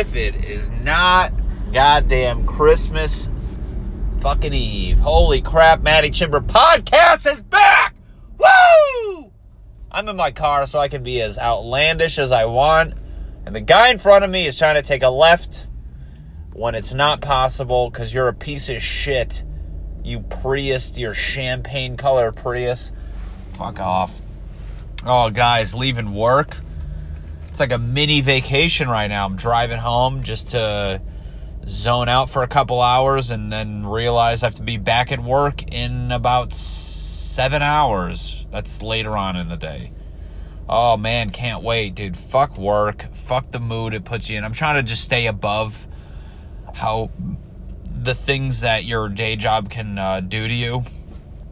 if it is not goddamn Christmas fucking Eve. Holy crap, Maddie Chimber podcast is back! Woo! I'm in my car so I can be as outlandish as I want. And the guy in front of me is trying to take a left when it's not possible because you're a piece of shit. You Prius, your champagne color Prius. Fuck off. Oh, guys, leaving work. It's like a mini vacation right now. I'm driving home just to zone out for a couple hours and then realize I have to be back at work in about seven hours. That's later on in the day. Oh man, can't wait, dude. Fuck work. Fuck the mood it puts you in. I'm trying to just stay above how the things that your day job can uh, do to you,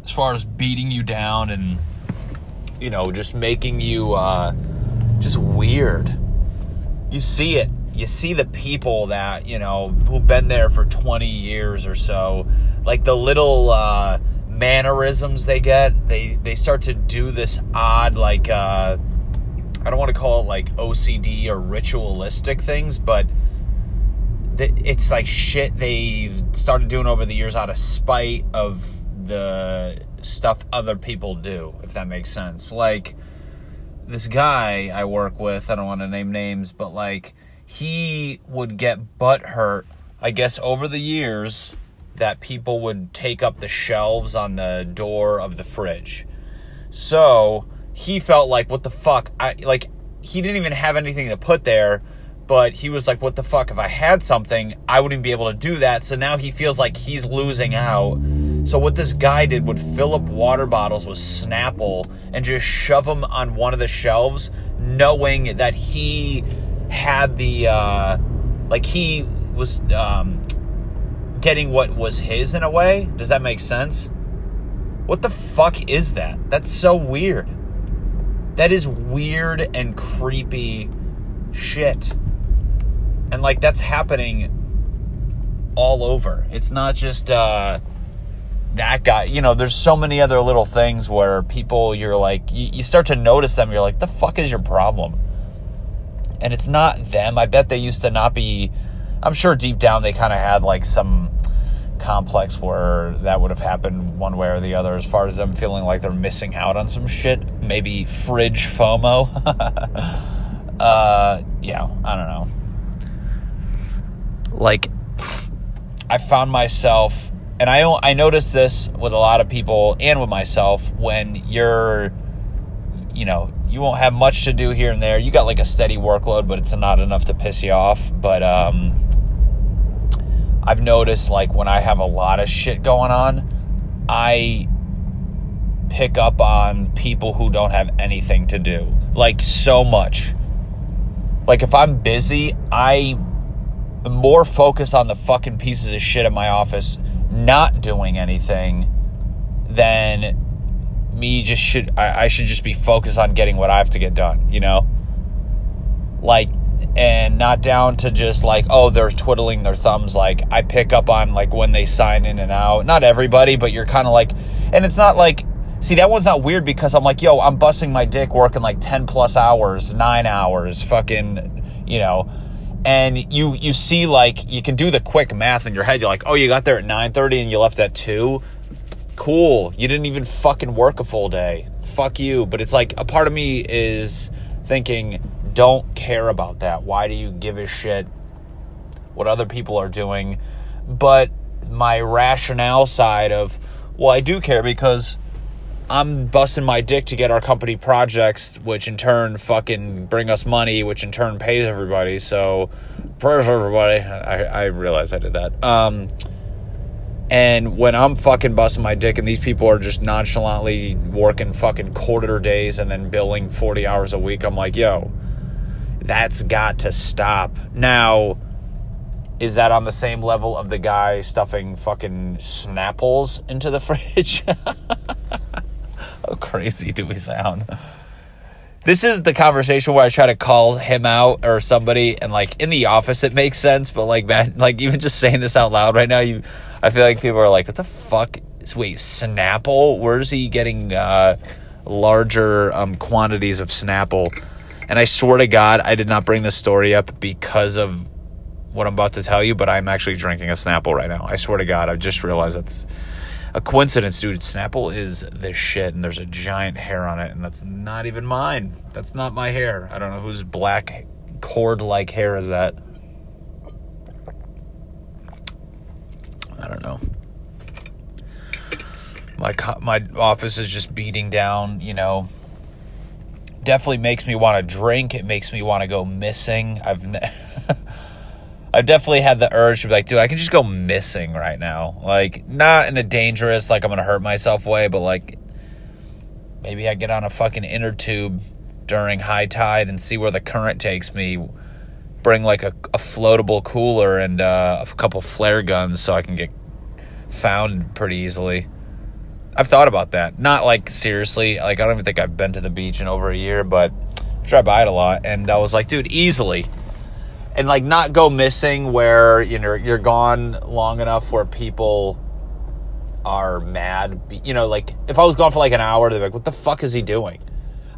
as far as beating you down and you know just making you uh, just weird. You see it. You see the people that you know who've been there for 20 years or so, like the little. Uh, mannerisms they get they they start to do this odd like uh I don't want to call it like OCD or ritualistic things, but it's like shit they started doing over the years out of spite of the stuff other people do, if that makes sense. Like this guy I work with, I don't want to name names, but like he would get butt hurt, I guess, over the years that people would take up the shelves on the door of the fridge. So he felt like, what the fuck? I like he didn't even have anything to put there, but he was like, what the fuck? If I had something, I wouldn't be able to do that. So now he feels like he's losing out. So what this guy did would fill up water bottles with Snapple and just shove them on one of the shelves, knowing that he had the uh, like he was um, getting what was his in a way. Does that make sense? What the fuck is that? That's so weird. That is weird and creepy shit. And like that's happening all over. It's not just uh that guy, you know, there's so many other little things where people you're like you, you start to notice them, you're like, the fuck is your problem? And it's not them. I bet they used to not be I'm sure deep down they kind of had like some complex where that would have happened one way or the other as far as them feeling like they're missing out on some shit. Maybe fridge FOMO. uh, yeah, I don't know. Like, I found myself, and I, I noticed this with a lot of people and with myself when you're, you know, you won't have much to do here and there. You got like a steady workload, but it's not enough to piss you off. But, um, I've noticed like when I have a lot of shit going on, I pick up on people who don't have anything to do. Like so much. Like if I'm busy, I am more focused on the fucking pieces of shit at my office not doing anything then me just should I, I should just be focused on getting what I have to get done, you know? Like and not down to just like oh they're twiddling their thumbs. Like i pick up on like when they sign in and out. Not everybody but you're kind of like and it's not like see that one's not weird because i'm like yo i'm busting my dick working like 10 plus hours 9 hours fucking you know and you you see like you can do the quick math in your head. You're like oh you got there at 9:30 and you left at 2 cool. You didn't even fucking work a full day. Fuck you. But it's like a part of me is thinking don't care about that. Why do you give a shit what other people are doing? But my rationale side of, well, I do care because I'm busting my dick to get our company projects, which in turn fucking bring us money, which in turn pays everybody. So, prayers for everybody. I, I realize I did that. Um, and when I'm fucking busting my dick and these people are just nonchalantly working fucking quarter days and then billing 40 hours a week, I'm like, yo, that's got to stop. Now, is that on the same level of the guy stuffing fucking Snapples into the fridge? How crazy do we sound? This is the conversation where I try to call him out or somebody, and like in the office, it makes sense, but like, man, like even just saying this out loud right now, you, I feel like people are like, what the fuck? Wait, Snapple? Where's he getting uh, larger um, quantities of Snapple? And I swear to God, I did not bring this story up because of what I'm about to tell you, but I'm actually drinking a Snapple right now. I swear to God, I just realized it's a coincidence, dude. Snapple is this shit, and there's a giant hair on it, and that's not even mine. That's not my hair. I don't know whose black cord like hair is that. I don't know. My my office is just beating down, you know. Definitely makes me want to drink. It makes me want to go missing. I've I've definitely had the urge to be like, dude, I can just go missing right now. Like, not in a dangerous, like I'm gonna hurt myself way, but like maybe I get on a fucking inner tube during high tide and see where the current takes me. Bring like a, a floatable cooler and uh, a couple flare guns so I can get found pretty easily. I've thought about that. Not like seriously. Like I don't even think I've been to the beach in over a year, but I drive by it a lot, and I was like, dude, easily and like not go missing where you know you're gone long enough where people are mad. You know, like if I was gone for like an hour, they're like, "What the fuck is he doing?"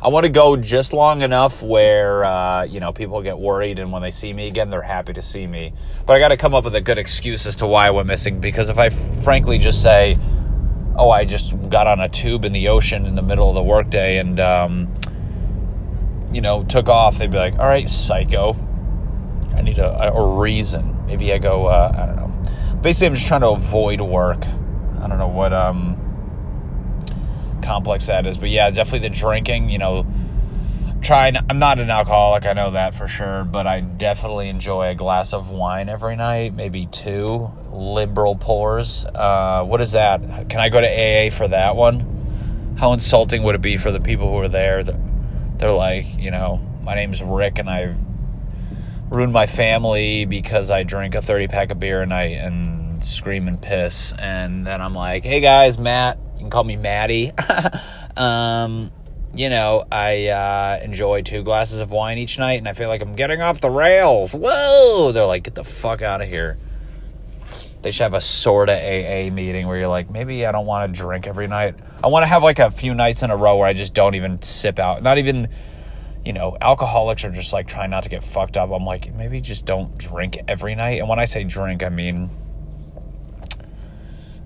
I want to go just long enough where uh, you know people get worried, and when they see me again, they're happy to see me. But I got to come up with a good excuse as to why I went missing. Because if I frankly just say, "Oh, I just got on a tube in the ocean in the middle of the workday," and um, you know took off, they'd be like, "All right, psycho." I need a, a reason. Maybe I go, uh, I don't know. Basically, I'm just trying to avoid work. I don't know what um, complex that is, but yeah, definitely the drinking. You know, trying. I'm not an alcoholic. I know that for sure, but I definitely enjoy a glass of wine every night, maybe two liberal pours. Uh, what is that? Can I go to AA for that one? How insulting would it be for the people who are there? They're like, you know, my name's Rick, and I've ruin my family because I drink a 30 pack of beer a night and scream and piss. And then I'm like, hey guys, Matt, you can call me Maddie. um, you know, I uh, enjoy two glasses of wine each night and I feel like I'm getting off the rails. Whoa! They're like, get the fuck out of here. They should have a sort of AA meeting where you're like, maybe I don't want to drink every night. I want to have like a few nights in a row where I just don't even sip out. Not even you know, alcoholics are just like trying not to get fucked up. I'm like, maybe just don't drink every night. And when I say drink, I mean,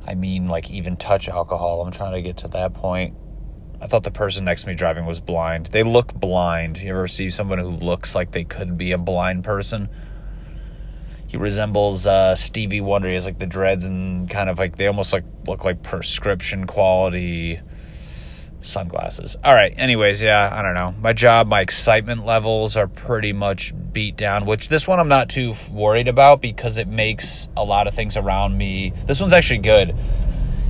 I mean like even touch alcohol. I'm trying to get to that point. I thought the person next to me driving was blind. They look blind. You ever see someone who looks like they could be a blind person? He resembles uh, Stevie Wonder. He has like the dreads and kind of like they almost like look like prescription quality sunglasses. All right. Anyways, yeah, I don't know. My job, my excitement levels are pretty much beat down, which this one I'm not too worried about because it makes a lot of things around me. This one's actually good.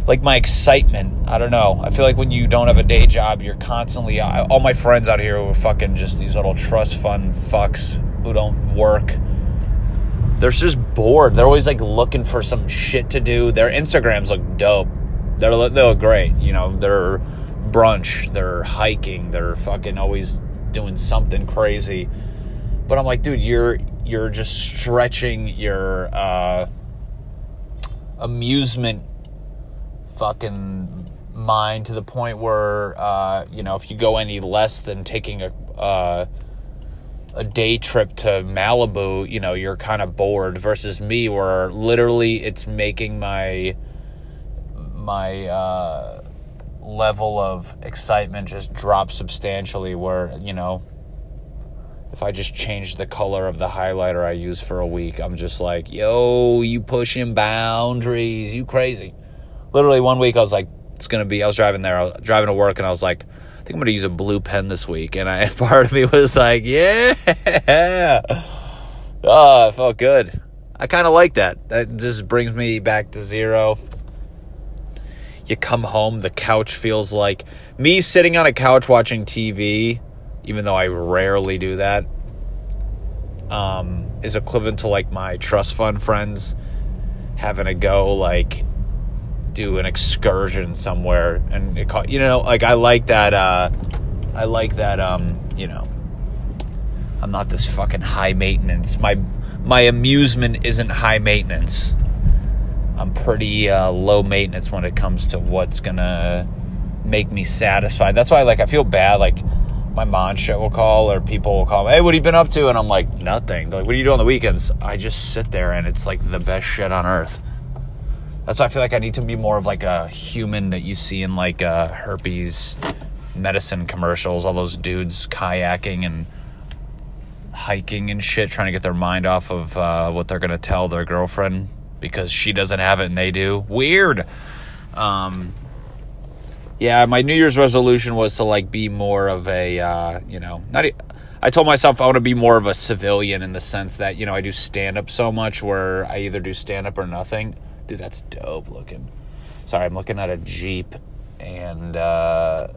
Like my excitement, I don't know. I feel like when you don't have a day job, you're constantly. All my friends out here who are fucking just these little trust fund fucks who don't work. They're just bored. They're always like looking for some shit to do. Their Instagrams look dope. They're they look great. You know, they're brunch, they're hiking, they're fucking always doing something crazy. But I'm like, dude, you're you're just stretching your uh, amusement fucking mind to the point where uh, you know if you go any less than taking a uh, a day trip to Malibu, you know you're kind of bored. Versus me, where literally it's making my my uh, level of excitement just drops substantially where, you know, if I just change the color of the highlighter I use for a week, I'm just like, yo, you pushing boundaries, you crazy. Literally one week I was like, it's gonna be I was driving there, I was driving to work and I was like, I think I'm gonna use a blue pen this week. And I part of me was like, Yeah. Oh, it felt good. I kinda like that. That just brings me back to zero you come home, the couch feels like. Me sitting on a couch watching TV, even though I rarely do that, um, is equivalent to like my trust fund friends having to go like do an excursion somewhere and it caught, you know like I like that uh I like that um you know I'm not this fucking high maintenance. My my amusement isn't high maintenance I'm pretty uh, low maintenance when it comes to what's gonna make me satisfied. That's why, like, I feel bad. Like, my mom shit will call or people will call, me, hey, what have you been up to? And I'm like, nothing. They're like, what do you do on the weekends? I just sit there and it's like the best shit on earth. That's why I feel like I need to be more of like a human that you see in like uh, herpes medicine commercials. All those dudes kayaking and hiking and shit, trying to get their mind off of uh, what they're gonna tell their girlfriend because she doesn't have it and they do. Weird. Um, yeah, my New Year's resolution was to like be more of a, uh, you know, not. I told myself I want to be more of a civilian in the sense that you know I do stand up so much where I either do stand up or nothing. Dude, that's dope looking. Sorry, I'm looking at a Jeep and uh,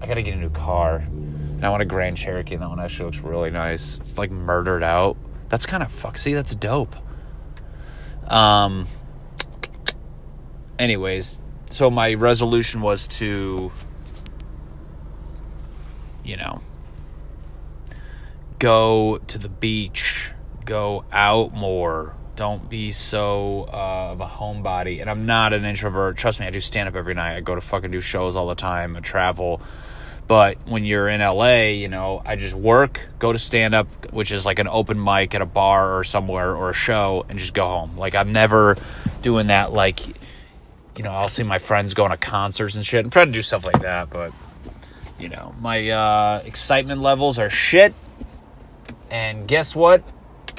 I gotta get a new car. And I want a Grand Cherokee, and that one actually looks really nice. It's like murdered out. That's kind of fuck. See, that's dope. Um. Anyways, so my resolution was to, you know, go to the beach, go out more, don't be so uh, of a homebody. And I'm not an introvert. Trust me, I do stand up every night. I go to fucking do shows all the time. I travel. But when you're in LA, you know, I just work, go to stand up, which is like an open mic at a bar or somewhere or a show, and just go home. Like I'm never doing that. Like, you know, I'll see my friends going to concerts and shit. I'm trying to do stuff like that, but you know, my uh, excitement levels are shit. And guess what?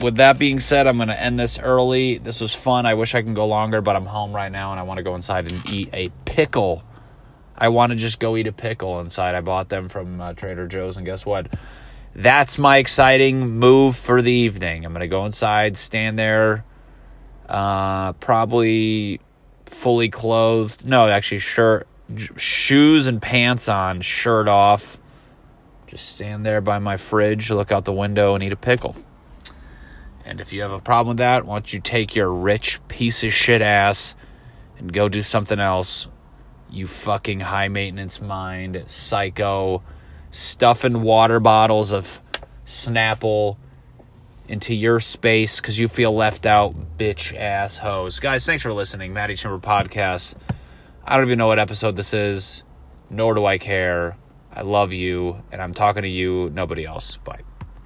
with that being said, I'm going to end this early. This was fun. I wish I can go longer, but I'm home right now and I want to go inside and eat a pickle. I want to just go eat a pickle inside. I bought them from uh, Trader Joe's, and guess what? That's my exciting move for the evening. I'm going to go inside, stand there, uh, probably fully clothed. No, actually, shirt, shoes and pants on, shirt off. Just stand there by my fridge, look out the window, and eat a pickle. And if you have a problem with that, why don't you take your rich piece of shit ass and go do something else? You fucking high maintenance mind, psycho, stuffing water bottles of Snapple into your space because you feel left out, bitch ass hoes. Guys, thanks for listening. Maddie Chamber Podcast. I don't even know what episode this is, nor do I care. I love you, and I'm talking to you, nobody else. Bye.